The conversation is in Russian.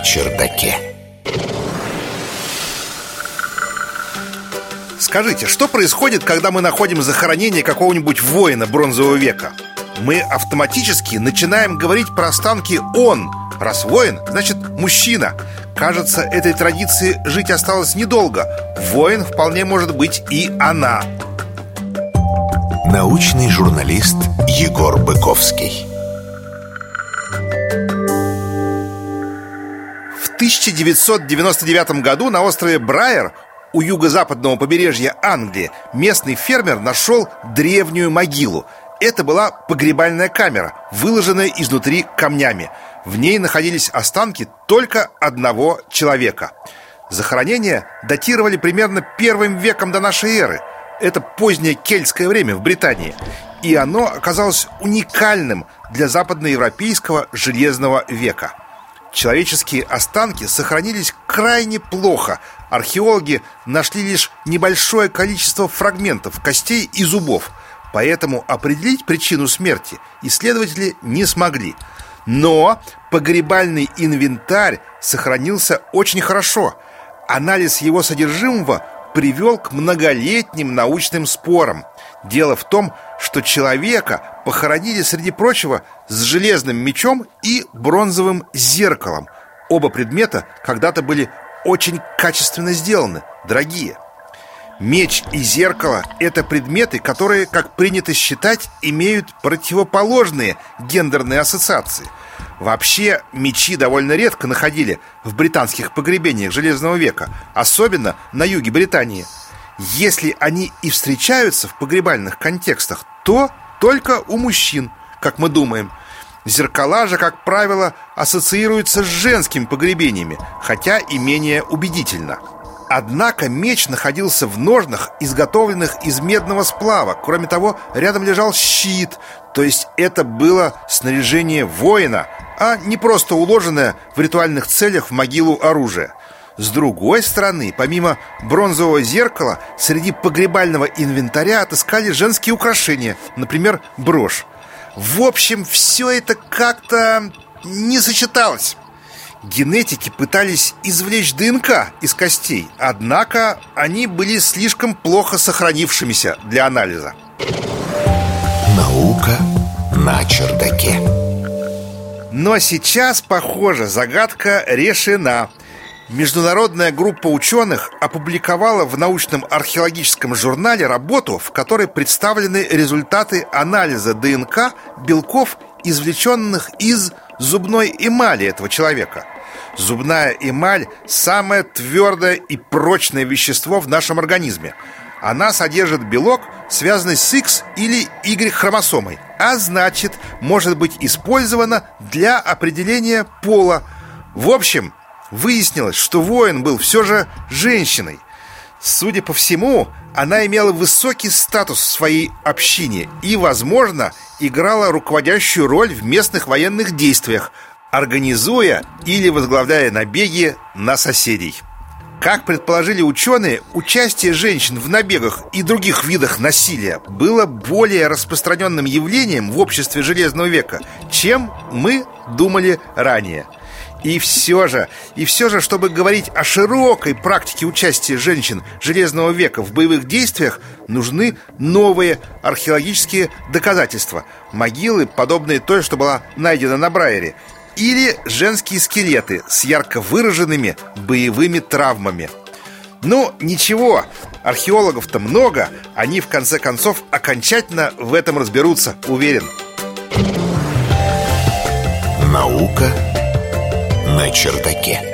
чердаке. Скажите, что происходит, когда мы находим захоронение какого-нибудь воина бронзового века? Мы автоматически начинаем говорить про останки «он». Раз воин, значит мужчина. Кажется, этой традиции жить осталось недолго. Воин вполне может быть и она. Научный журналист Егор Быковский. 1999 году на острове Брайер у юго-западного побережья Англии местный фермер нашел древнюю могилу. Это была погребальная камера, выложенная изнутри камнями. В ней находились останки только одного человека. Захоронение датировали примерно первым веком до нашей эры. Это позднее кельтское время в Британии. И оно оказалось уникальным для западноевропейского железного века – Человеческие останки сохранились крайне плохо. Археологи нашли лишь небольшое количество фрагментов костей и зубов. Поэтому определить причину смерти исследователи не смогли. Но погребальный инвентарь сохранился очень хорошо. Анализ его содержимого привел к многолетним научным спорам. Дело в том, что человека похоронили, среди прочего, с железным мечом и бронзовым зеркалом. Оба предмета когда-то были очень качественно сделаны, дорогие. Меч и зеркало – это предметы, которые, как принято считать, имеют противоположные гендерные ассоциации. Вообще, мечи довольно редко находили в британских погребениях Железного века, особенно на юге Британии. Если они и встречаются в погребальных контекстах, то только у мужчин, как мы думаем. Зеркала же, как правило, ассоциируются с женскими погребениями, хотя и менее убедительно. Однако меч находился в ножнах, изготовленных из медного сплава. Кроме того, рядом лежал щит, то есть это было снаряжение воина, а не просто уложенное в ритуальных целях в могилу оружие. С другой стороны, помимо бронзового зеркала, среди погребального инвентаря отыскали женские украшения, например, брошь. В общем, все это как-то не сочеталось. Генетики пытались извлечь ДНК из костей, однако они были слишком плохо сохранившимися для анализа. Наука на чердаке. Но сейчас, похоже, загадка решена – Международная группа ученых опубликовала в научном археологическом журнале работу, в которой представлены результаты анализа ДНК белков, извлеченных из зубной эмали этого человека. Зубная эмаль – самое твердое и прочное вещество в нашем организме. Она содержит белок, связанный с X или Y хромосомой, а значит, может быть использована для определения пола. В общем, Выяснилось, что воин был все же женщиной. Судя по всему, она имела высокий статус в своей общине и, возможно, играла руководящую роль в местных военных действиях, организуя или возглавляя набеги на соседей. Как предположили ученые, участие женщин в набегах и других видах насилия было более распространенным явлением в обществе Железного века, чем мы думали ранее – и все же, и все же, чтобы говорить о широкой практике участия женщин Железного века в боевых действиях, нужны новые археологические доказательства. Могилы, подобные той, что была найдена на Брайере, или женские скелеты с ярко выраженными боевыми травмами. Ну, ничего, археологов-то много, они в конце концов окончательно в этом разберутся, уверен. Наука на чердаке.